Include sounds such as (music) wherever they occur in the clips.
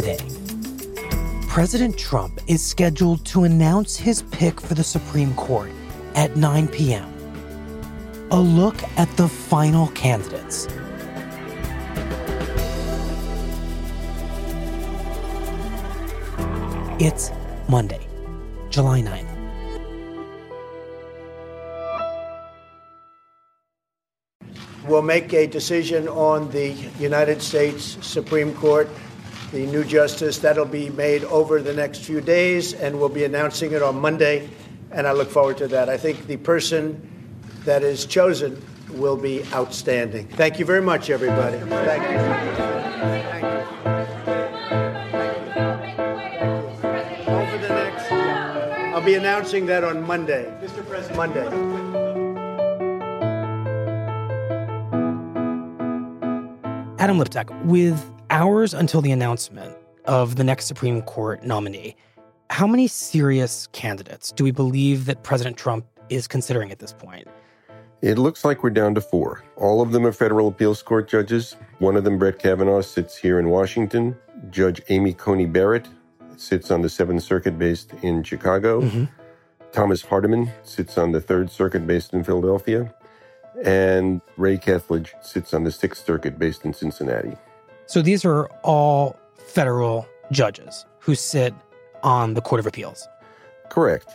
Today, President Trump is scheduled to announce his pick for the Supreme Court at 9 p.m. A look at the final candidates. It's Monday, July 9th. We'll make a decision on the United States Supreme Court, the new justice. That'll be made over the next few days, and we'll be announcing it on Monday. And I look forward to that. I think the person that is chosen will be outstanding. Thank you very much, everybody. Thank you. Thank you. Over the next, I'll be announcing that on Monday. Mr. President. Monday. Adam Liptak, with hours until the announcement of the next Supreme Court nominee, how many serious candidates do we believe that President Trump is considering at this point? It looks like we're down to four. All of them are federal appeals court judges. One of them, Brett Kavanaugh, sits here in Washington. Judge Amy Coney Barrett sits on the Seventh Circuit based in Chicago. Mm-hmm. Thomas Hardiman sits on the Third Circuit based in Philadelphia and Ray Kethledge sits on the Sixth Circuit based in Cincinnati. So these are all federal judges who sit on the Court of Appeals. Correct.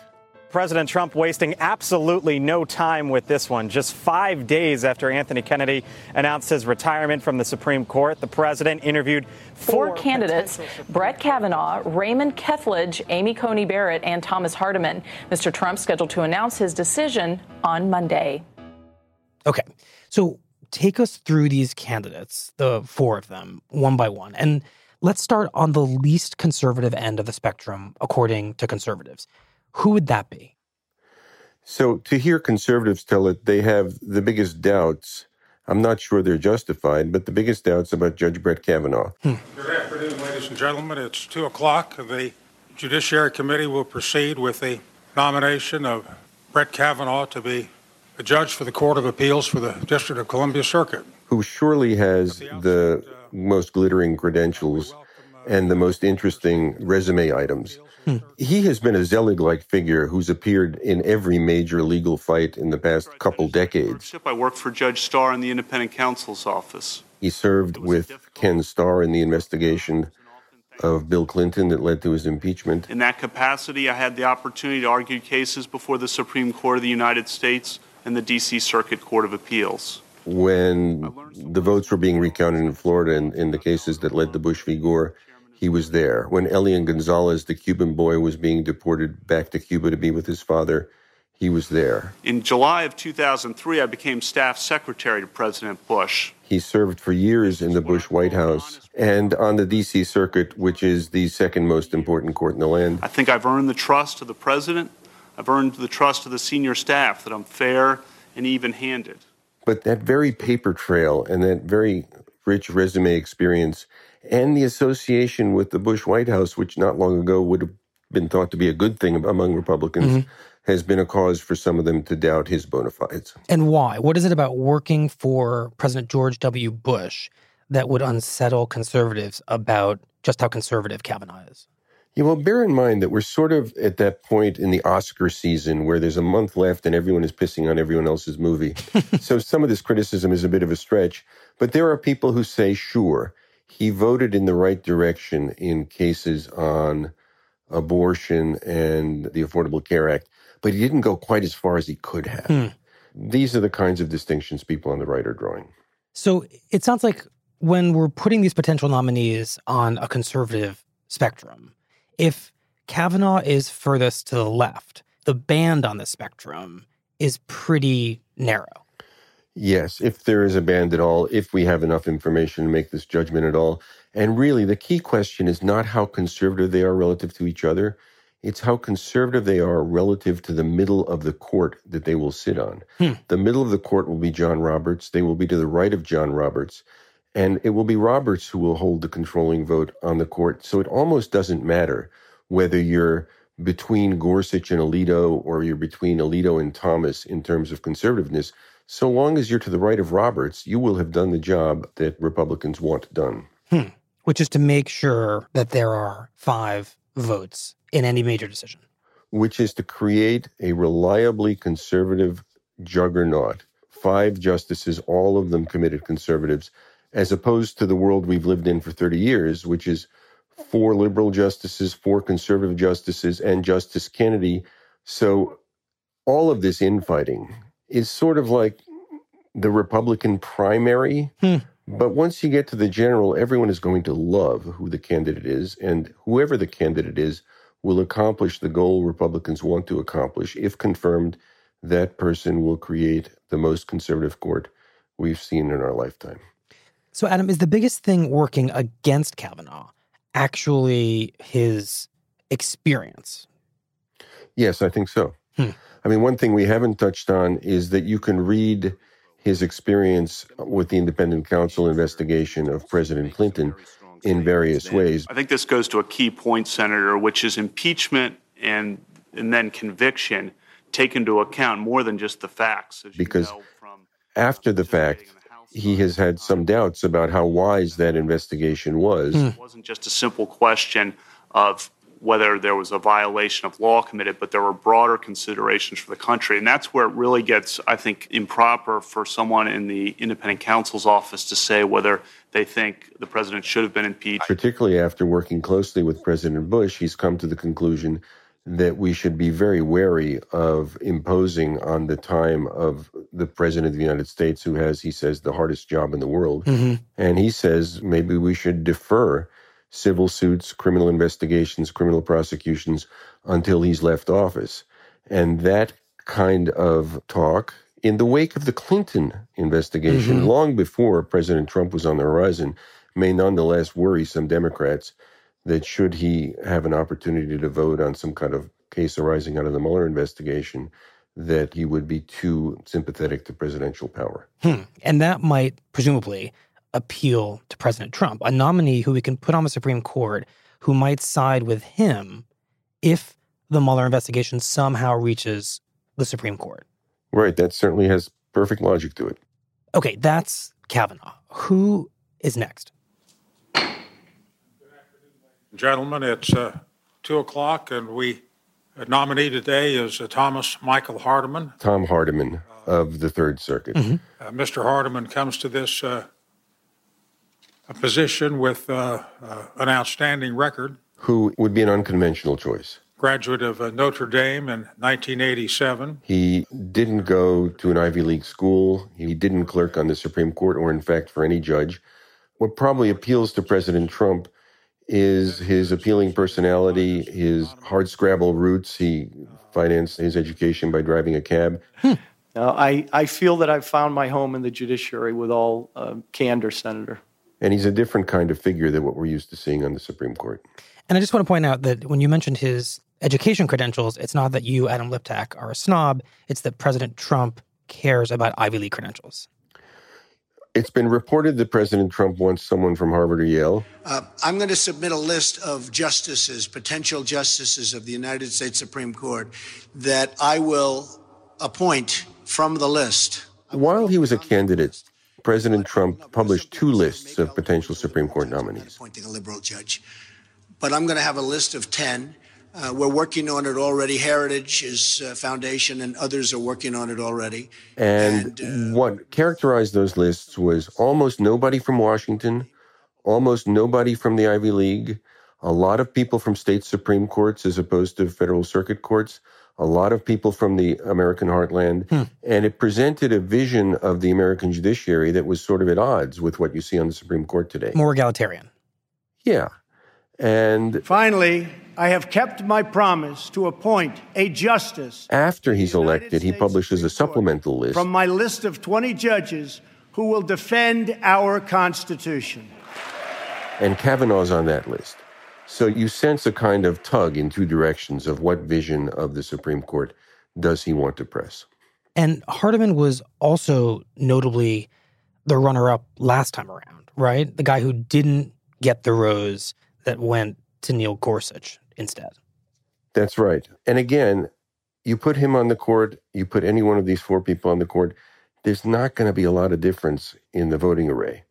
President Trump wasting absolutely no time with this one. Just five days after Anthony Kennedy announced his retirement from the Supreme Court, the president interviewed four, four candidates Brett Kavanaugh, Raymond Kethledge, Amy Coney Barrett, and Thomas Hardiman. Mr. Trump scheduled to announce his decision on Monday. Okay. So take us through these candidates, the four of them, one by one. And let's start on the least conservative end of the spectrum, according to conservatives. Who would that be? So to hear conservatives tell it, they have the biggest doubts. I'm not sure they're justified, but the biggest doubts about Judge Brett Kavanaugh. Hmm. Good afternoon, ladies and gentlemen. It's 2 o'clock. The Judiciary Committee will proceed with the nomination of Brett Kavanaugh to be a judge for the Court of Appeals for the District of Columbia Circuit. Who surely has the most glittering credentials and the most interesting resume items. Hmm. He has been a Zelig like figure who's appeared in every major legal fight in the past couple decades. I worked for Judge Starr in the independent counsel's office. He served with Ken Starr in the investigation of Bill Clinton that led to his impeachment. In that capacity, I had the opportunity to argue cases before the Supreme Court of the United States and the D.C. Circuit Court of Appeals. When the votes were being recounted in Florida in, in the cases that led to Bush v. Gore, he was there. When Elian Gonzalez, the Cuban boy, was being deported back to Cuba to be with his father, he was there. In July of 2003, I became staff secretary to President Bush. He served for years in the Bush White House and on the D.C. Circuit, which is the second most important court in the land. I think I've earned the trust of the president I've earned the trust of the senior staff that I'm fair and even handed. But that very paper trail and that very rich resume experience and the association with the Bush White House, which not long ago would have been thought to be a good thing among Republicans, mm-hmm. has been a cause for some of them to doubt his bona fides. And why? What is it about working for President George W. Bush that would unsettle conservatives about just how conservative Kavanaugh is? Yeah, well, bear in mind that we're sort of at that point in the Oscar season where there's a month left and everyone is pissing on everyone else's movie. (laughs) so some of this criticism is a bit of a stretch. But there are people who say, sure, he voted in the right direction in cases on abortion and the Affordable Care Act, but he didn't go quite as far as he could have. Hmm. These are the kinds of distinctions people on the right are drawing. So it sounds like when we're putting these potential nominees on a conservative spectrum, if Kavanaugh is furthest to the left, the band on the spectrum is pretty narrow. Yes, if there is a band at all, if we have enough information to make this judgment at all. And really, the key question is not how conservative they are relative to each other. It's how conservative they are relative to the middle of the court that they will sit on. Hmm. The middle of the court will be John Roberts. They will be to the right of John Roberts. And it will be Roberts who will hold the controlling vote on the court. So it almost doesn't matter whether you're between Gorsuch and Alito or you're between Alito and Thomas in terms of conservativeness so long as you're to the right of Roberts, you will have done the job that Republicans want done. Hmm. Which is to make sure that there are five votes in any major decision. Which is to create a reliably conservative juggernaut. Five justices, all of them committed conservatives, as opposed to the world we've lived in for 30 years, which is four liberal justices, four conservative justices, and Justice Kennedy. So all of this infighting is sort of like the Republican primary. Hmm. But once you get to the general, everyone is going to love who the candidate is, and whoever the candidate is will accomplish the goal Republicans want to accomplish. If confirmed, that person will create the most conservative court we've seen in our lifetime. So, Adam, is the biggest thing working against Kavanaugh actually his experience? Yes, I think so. Hmm. I mean, one thing we haven't touched on is that you can read his experience with the independent counsel investigation of President Clinton in various ways. I think this goes to a key point, Senator, which is impeachment and and then conviction take into account more than just the facts. because after the fact, he has had some doubts about how wise that investigation was. Hmm. It wasn't just a simple question of whether there was a violation of law committed, but there were broader considerations for the country. And that's where it really gets, I think, improper for someone in the independent counsel's office to say whether they think the president should have been impeached. Particularly after working closely with President Bush, he's come to the conclusion that we should be very wary of imposing on the time of the president of the United States, who has, he says, the hardest job in the world. Mm-hmm. And he says maybe we should defer civil suits, criminal investigations, criminal prosecutions until he's left office. And that kind of talk, in the wake of the Clinton investigation, mm-hmm. long before President Trump was on the horizon, may nonetheless worry some Democrats that should he have an opportunity to vote on some kind of case arising out of the Mueller investigation, that he would be too sympathetic to presidential power. Hmm. And that might presumably appeal to President Trump, a nominee who we can put on the Supreme Court who might side with him if the Mueller investigation somehow reaches the Supreme Court. Right. That certainly has perfect logic to it. Okay, that's Kavanaugh. Who is next? Gentlemen, it's uh, 2 o'clock, and we uh, nominee today is uh, Thomas Michael Hardiman. Tom Hardiman of the Third Circuit. Mm-hmm. Uh, Mr. Hardiman comes to this uh, a position with uh, uh, an outstanding record. Who would be an unconventional choice? Graduate of uh, Notre Dame in 1987. He didn't go to an Ivy League school. He didn't clerk on the Supreme Court or, in fact, for any judge. What probably appeals to President Trump is his appealing personality, his hard scrabble roots. He financed his education by driving a cab. Hmm. I, I feel that I've found my home in the judiciary with all uh, candor, Senator. And he's a different kind of figure than what we're used to seeing on the Supreme Court. And I just want to point out that when you mentioned his education credentials, it's not that you, Adam Liptak, are a snob. It's that President Trump cares about Ivy League credentials. It's been reported that President Trump wants someone from Harvard or Yale. Uh, I'm going to submit a list of justices, potential justices of the United States Supreme Court, that I will appoint from the list. While he was a candidate, President Trump published two lists of potential Supreme Court nominees. Appointing a liberal judge. but I'm going to have a list of 10. Uh, we're working on it already. Heritage is uh, Foundation and others are working on it already. And, and uh, what characterized those lists was almost nobody from Washington, almost nobody from the Ivy League, a lot of people from state Supreme Courts as opposed to federal circuit courts, a lot of people from the American heartland, hmm. and it presented a vision of the American judiciary that was sort of at odds with what you see on the Supreme Court today. More egalitarian. Yeah. And finally, I have kept my promise to appoint a justice. After he's elected, he publishes a supplemental list. From my list of 20 judges who will defend our Constitution. And Kavanaugh's on that list. So you sense a kind of tug in two directions of what vision of the Supreme Court does he want to press. And Hardiman was also notably the runner up last time around, right? The guy who didn't get the rose that went to Neil Gorsuch instead. That's right. And again, you put him on the court, you put any one of these four people on the court, there's not going to be a lot of difference in the voting array.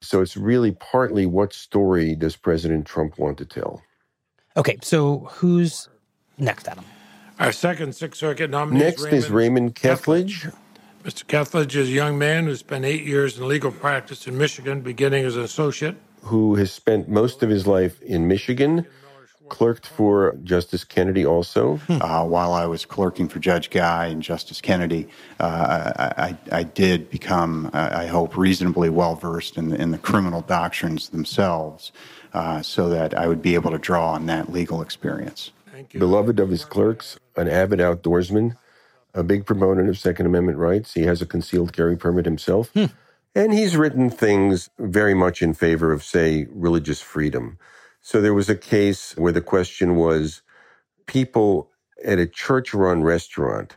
So it's really partly what story does President Trump want to tell? Okay, so who's next, Adam? Our second Sixth Circuit nominee Next is Raymond, Kethledge. Mr. Kethledge is a young man who spent eight years in legal practice in Michigan, beginning as an associate. Who has spent most of his life in Michigan clerked for Justice Kennedy also. Hmm. Uh, while I was clerking for Judge Guy and Justice Kennedy, uh, I, I, did become, I hope, reasonably well versed in, in the, criminal doctrines themselves uh, so that I would be able to draw on that legal experience. Beloved of his clerks, an avid outdoorsman, a big proponent of Second Amendment rights. He has a concealed carry permit himself. Hmm. And he's written things very much in favor of, say, religious freedom. So there was a case where the question was people at a church run restaurant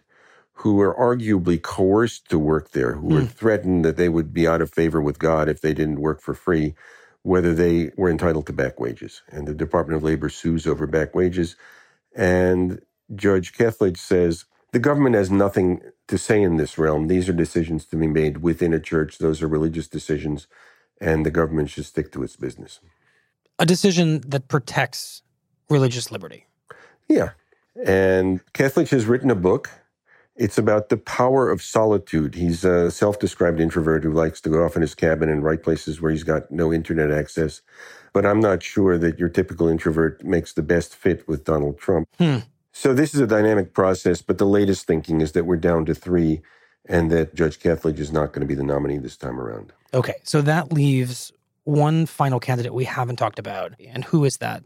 who were arguably coerced to work there, who were mm. threatened that they would be out of favor with God if they didn't work for free, whether they were entitled to back wages. And the Department of Labor sues over back wages. And Judge Kethledge says the government has nothing to say in this realm. These are decisions to be made within a church, those are religious decisions, and the government should stick to its business a decision that protects religious liberty. Yeah. And Kethledge has written a book. It's about the power of solitude. He's a self described introvert who likes to go off in his cabin and write places where he's got no internet access. But I'm not sure that your typical introvert makes the best fit with Donald Trump. Hmm. So this is a dynamic process, but the latest thinking is that we're down to three and that Judge Kethledge is not going to be the nominee this time around. Okay, so that leaves one final candidate we haven't talked about. And who is that?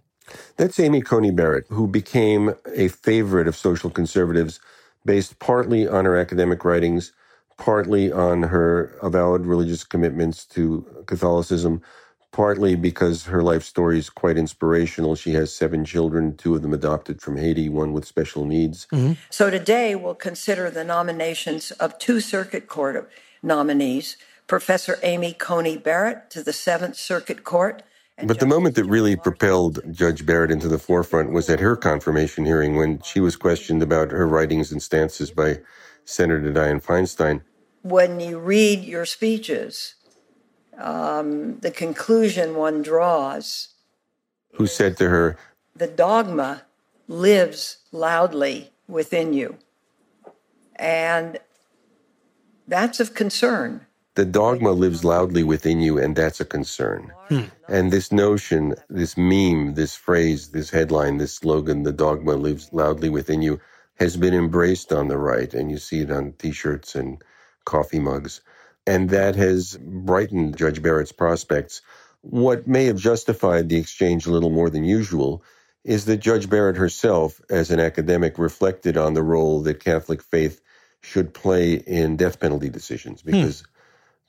That's Amy Coney Barrett, who became a favorite of social conservatives based partly on her academic writings, partly on her avowed religious commitments to Catholicism, partly because her life story is quite inspirational. She has seven children, two of them adopted from Haiti, one with special needs. Mm-hmm. So today we'll consider the nominations of two circuit court nominees Professor Amy Coney Barrett to the Seventh Circuit Court. But the moment that really propelled Judge Barrett into the forefront was at her confirmation hearing when she was questioned about her writings and stances by Senator Dianne Feinstein. When you read your speeches, um, the conclusion one draws. Who said to her, The dogma lives loudly within you. And that's of concern the dogma lives loudly within you, and that's a concern. Hmm. And this notion, this meme, this phrase, this headline, this slogan, the dogma lives loudly within you, has been embraced on the right. And you see it on t shirts and coffee mugs. And that has brightened Judge Barrett's prospects. What may have justified the exchange a little more than usual is that Judge Barrett herself, as an academic, reflected on the role that Catholic faith should play in death penalty decisions hmm. because. Hmm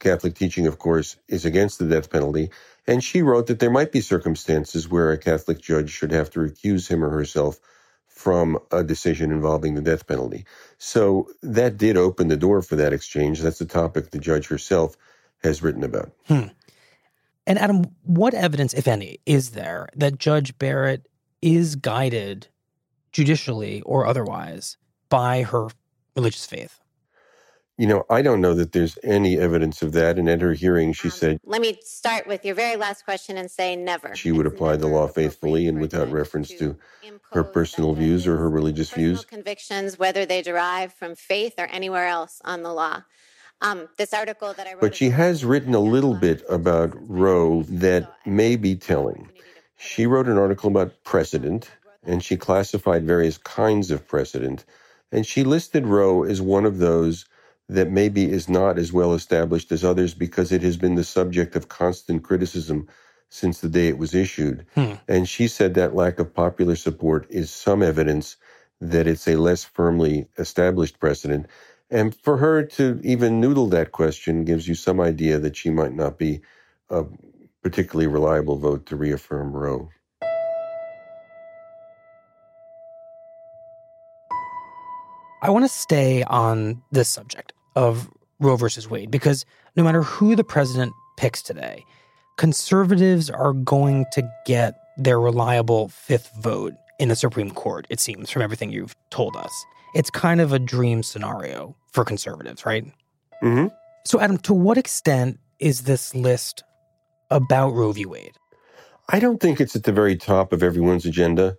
Catholic teaching, of course, is against the death penalty. And she wrote that there might be circumstances where a Catholic judge should have to recuse him or herself from a decision involving the death penalty. So that did open the door for that exchange. That's a topic the judge herself has written about. Hmm. And Adam, what evidence, if any, is there that Judge Barrett is guided judicially or otherwise by her religious faith? You know, I don't know that there's any evidence of that. And at her hearing, she said Let me start with your very last question and say never. she would apply the law faithfully and without reference to her personal views or her religious views. Convictions, whether they derive from faith or anywhere else on the law. Um, this article that I wrote. But she has written a little bit about Roe that may be telling. She wrote an article about precedent, and she classified various kinds of precedent, and she listed Roe as one of those that maybe is not as well established as others because it has been the subject of constant criticism since the day it was issued. Hmm. And she said that lack of popular support is some evidence that it's a less firmly established precedent. And for her to even noodle that question gives you some idea that she might not be a particularly reliable vote to reaffirm Roe. I want to stay on this subject of Roe versus Wade because no matter who the president picks today, conservatives are going to get their reliable fifth vote in the Supreme Court, it seems, from everything you've told us. It's kind of a dream scenario for conservatives, right? Mm-hmm. So, Adam, to what extent is this list about Roe v. Wade? I don't think it's at the very top of everyone's agenda.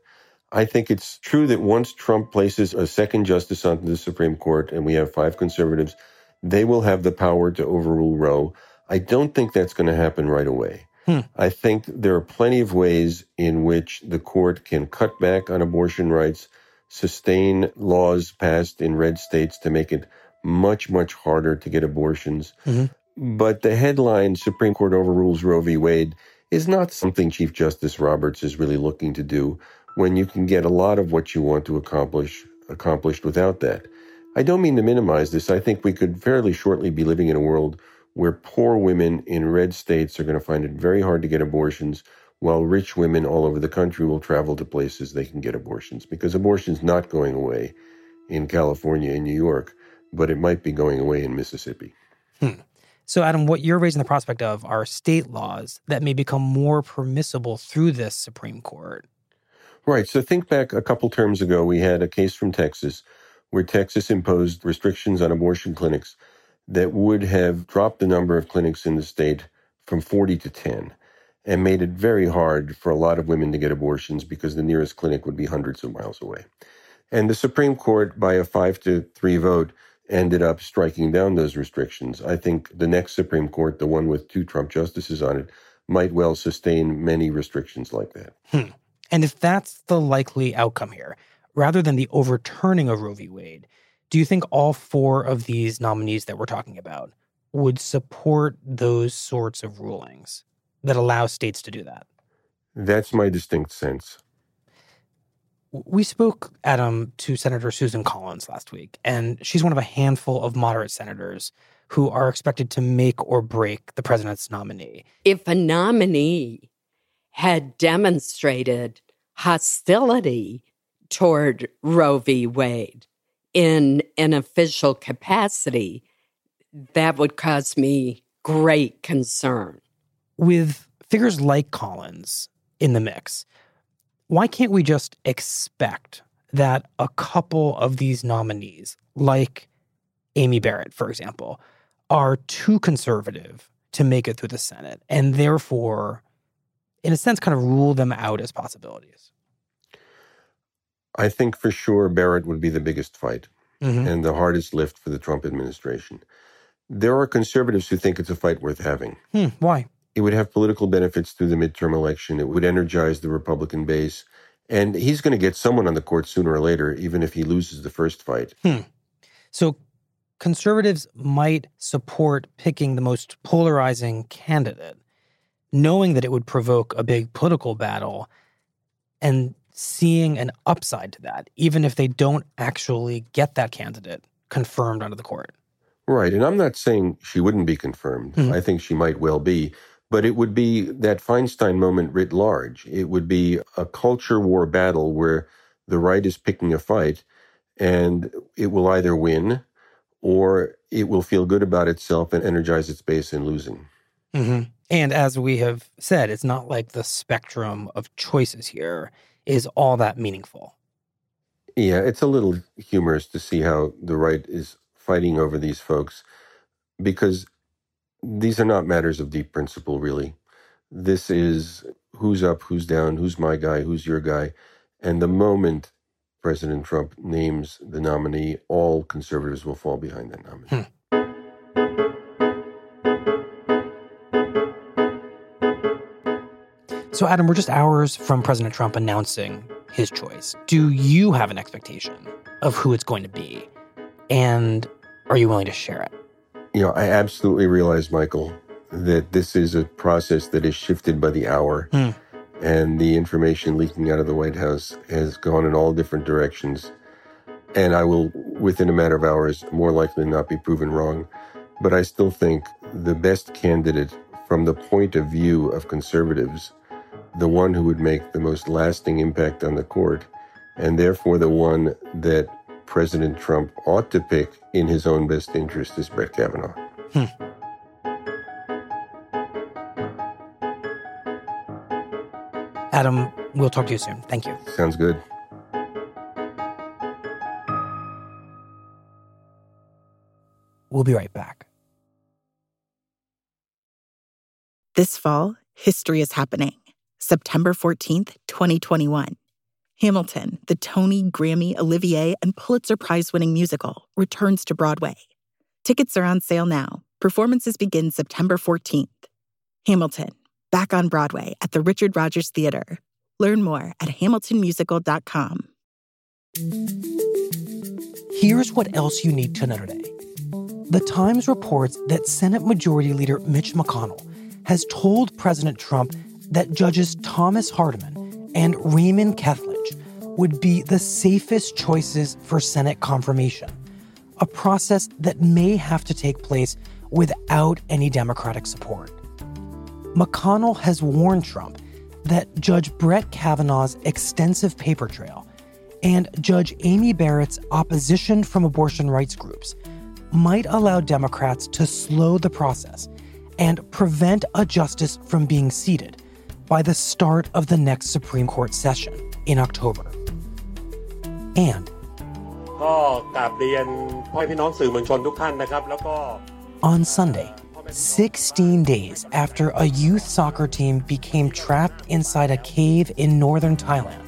I think it's true that once Trump places a second justice onto the Supreme Court and we have five conservatives, they will have the power to overrule Roe. I don't think that's going to happen right away. Hmm. I think there are plenty of ways in which the court can cut back on abortion rights, sustain laws passed in red states to make it much, much harder to get abortions. Mm-hmm. But the headline, Supreme Court overrules Roe v. Wade, is not something Chief Justice Roberts is really looking to do when you can get a lot of what you want to accomplish accomplished without that. I don't mean to minimize this. I think we could fairly shortly be living in a world where poor women in red states are going to find it very hard to get abortions, while rich women all over the country will travel to places they can get abortions because abortion's not going away in California and New York, but it might be going away in Mississippi. Hmm. So, Adam, what you're raising the prospect of are state laws that may become more permissible through this Supreme Court. Right. So think back a couple terms ago, we had a case from Texas where Texas imposed restrictions on abortion clinics that would have dropped the number of clinics in the state from 40 to 10 and made it very hard for a lot of women to get abortions because the nearest clinic would be hundreds of miles away. And the Supreme Court, by a five to three vote, ended up striking down those restrictions. I think the next Supreme Court, the one with two Trump justices on it, might well sustain many restrictions like that. Hmm. And if that's the likely outcome here, rather than the overturning of Roe v. Wade, do you think all four of these nominees that we're talking about would support those sorts of rulings that allow states to do that? That's my distinct sense. We spoke, Adam, to Senator Susan Collins last week, and she's one of a handful of moderate senators who are expected to make or break the president's nominee. If a nominee had demonstrated hostility toward Roe v. Wade in an official capacity, that would cause me great concern. With figures like Collins in the mix, why can't we just expect that a couple of these nominees, like Amy Barrett, for example, are too conservative to make it through the Senate and therefore, in a sense, kind of rule them out as possibilities? I think for sure Barrett would be the biggest fight Mhm. and the hardest lift for the Trump administration. There are conservatives who think it's a fight worth having. Hmm, why? It would have political benefits through the midterm election. It would energize the Republican base. And he's going to get someone on the court sooner or later, even if he loses the first fight. Hmm. So conservatives might support picking the most polarizing candidate, knowing that it would provoke a big political battle and seeing an upside to that, even if they don't actually get that candidate confirmed onto the court. Right. And I'm not saying she wouldn't be confirmed. Mhm. I think she might well be. But it would be that Feinstein moment writ large. It would be a culture war battle where the right is picking a fight and it will either win or it will feel good about itself and energize its base in losing. Mm-hmm. And as we have said, it's not like the spectrum of choices here is all that meaningful. Yeah, it's a little humorous to see how the right is fighting over these folks because these are not matters of deep principle, really. This is who's up, who's down, who's my guy, who's your guy. And the moment President Trump names the nominee, all conservatives will fall behind that nominee. Hmm. So, Adam, we're just hours from President Trump announcing his choice. Do you have an expectation of who it's going to be? And are you willing to share it? You know, I absolutely realize, Michael, that this is a process that is shifted by the hour. Hmm. And the information leaking out of the White House has gone in all different directions. And I will, within a matter of hours, more likely not be proven wrong. But I still think the best candidate from the point of view of conservatives the one who would make the most lasting impact on the court, and therefore the one that President Trump ought to pick in his own best interest is Brett Kavanaugh. Hmm. Adam, we'll talk to you soon. Thank you. Sounds good. We'll be right back. This fall, history is happening September 14th, 2021. Hamilton, the Tony, Grammy, Olivier, and Pulitzer Prize winning musical, returns to Broadway. Tickets are on sale now. Performances begin September 14th. Hamilton, back on Broadway at the Richard Rodgers Theater. Learn more at hamiltonmusical.com. Here's what else you need to know today. The Times reports that Senate Majority Leader Mitch McConnell has told President Trump that Judges Thomas Hardiman and Raymond Kethledge would be the safest choices for Senate confirmation, a process that may have to take place without any Democratic support. McConnell has warned Trump that Judge Brett Kavanaugh's extensive paper trail and Judge Amy Barrett's opposition from abortion rights groups might allow Democrats to slow the process and prevent a justice from being seated by the start of the next Supreme Court session in October. And on Sunday, 16 days after a youth soccer team became trapped inside a cave in northern Thailand,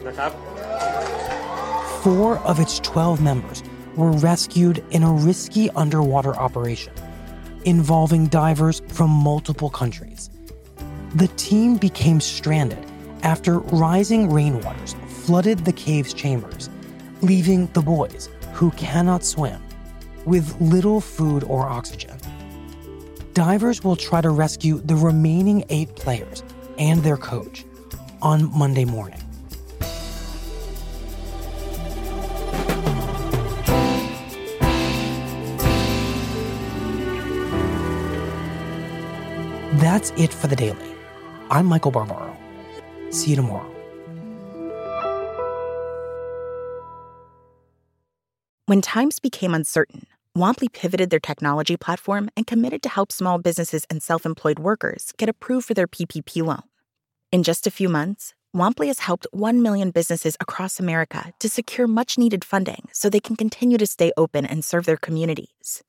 four of its 12 members were rescued in a risky underwater operation involving divers from multiple countries. The team became stranded after rising rainwaters flooded the cave's chambers, leaving the boys, who cannot swim, with little food or oxygen. Divers will try to rescue the remaining eight players and their coach on Monday morning. That's it for the daily. I'm Michael Barbaro. See you tomorrow. When times became uncertain, Womply pivoted their technology platform and committed to help small businesses and self employed workers get approved for their PPP loan. In just a few months, Womply has helped 1 million businesses across America to secure much needed funding so they can continue to stay open and serve their communities.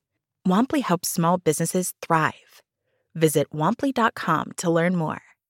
Womply helps small businesses thrive. Visit womply.com to learn more.